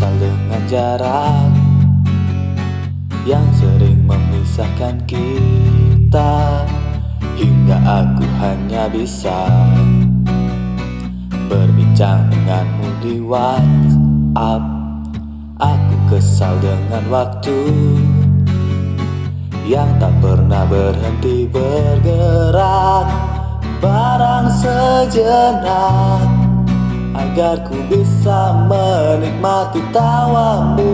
kesal dengan jarak Yang sering memisahkan kita. Hingga aku hanya bisa Berbincang denganmu di WhatsApp. Aku kesal dengan waktu Yang tak pernah berhenti bergerak. Barang sejenak Agar ku bisa menikmati tawamu.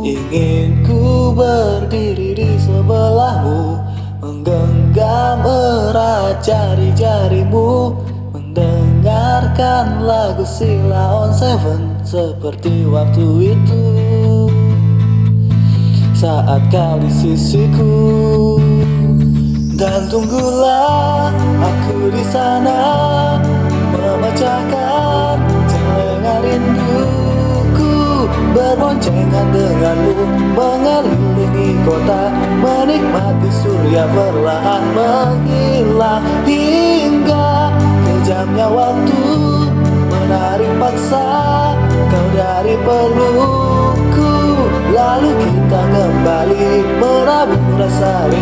Ingin ku berdiri di sebelahmu. Menggenggam erat jari-jarimu. Mendengarkan lagu Sila on Seven Seperti waktu itu. Saat kau di sisiku. Dan tunggulah aku di sana. Memecahkan rinduku Berboncengan denganmu Mengelilingi kota Menikmati surya perlahan menghilang Hingga kejamnya waktu Menarik paksa kau dari pelukku Lalu kita kembali menabung rasa rindu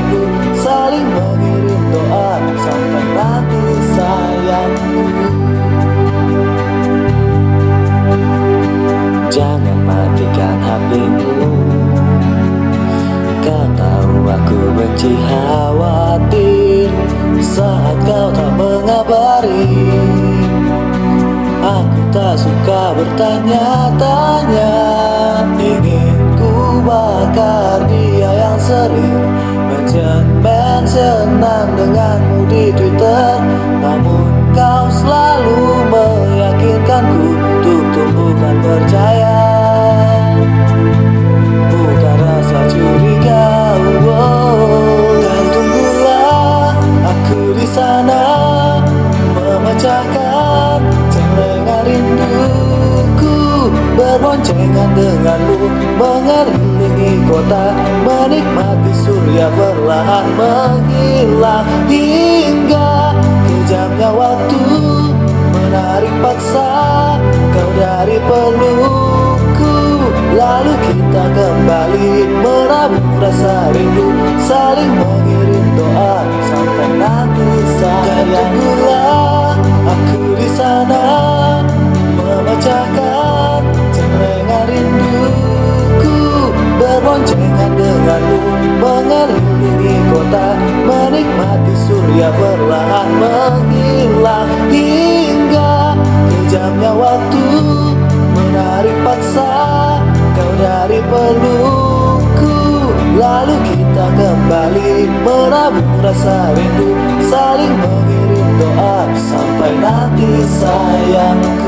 benci khawatir Saat kau tak mengabari. Aku tak suka bertanya-tanya. Ingin ku bakar dia yang sering Mention-mentionan denganmu di Twitter. Namun kau selalu meyakinkanku Untuk tumbuhkan percaya Berboncengan denganmu Mengelilingi kota Menikmati surya perlahan menghilang Hingga kejamnya waktu Menarik paksa kau dari pelukku Lalu kita kembali menabung rasa rindu Saling mengirim doa sampai nanti sayang Dan Surya perlahan menghilang Hingga kejamnya waktu Menarik paksa. Kau dari pelukku Lalu kita kembali menabung rasa rindu. Saling mengirim doa sampai nanti sayangku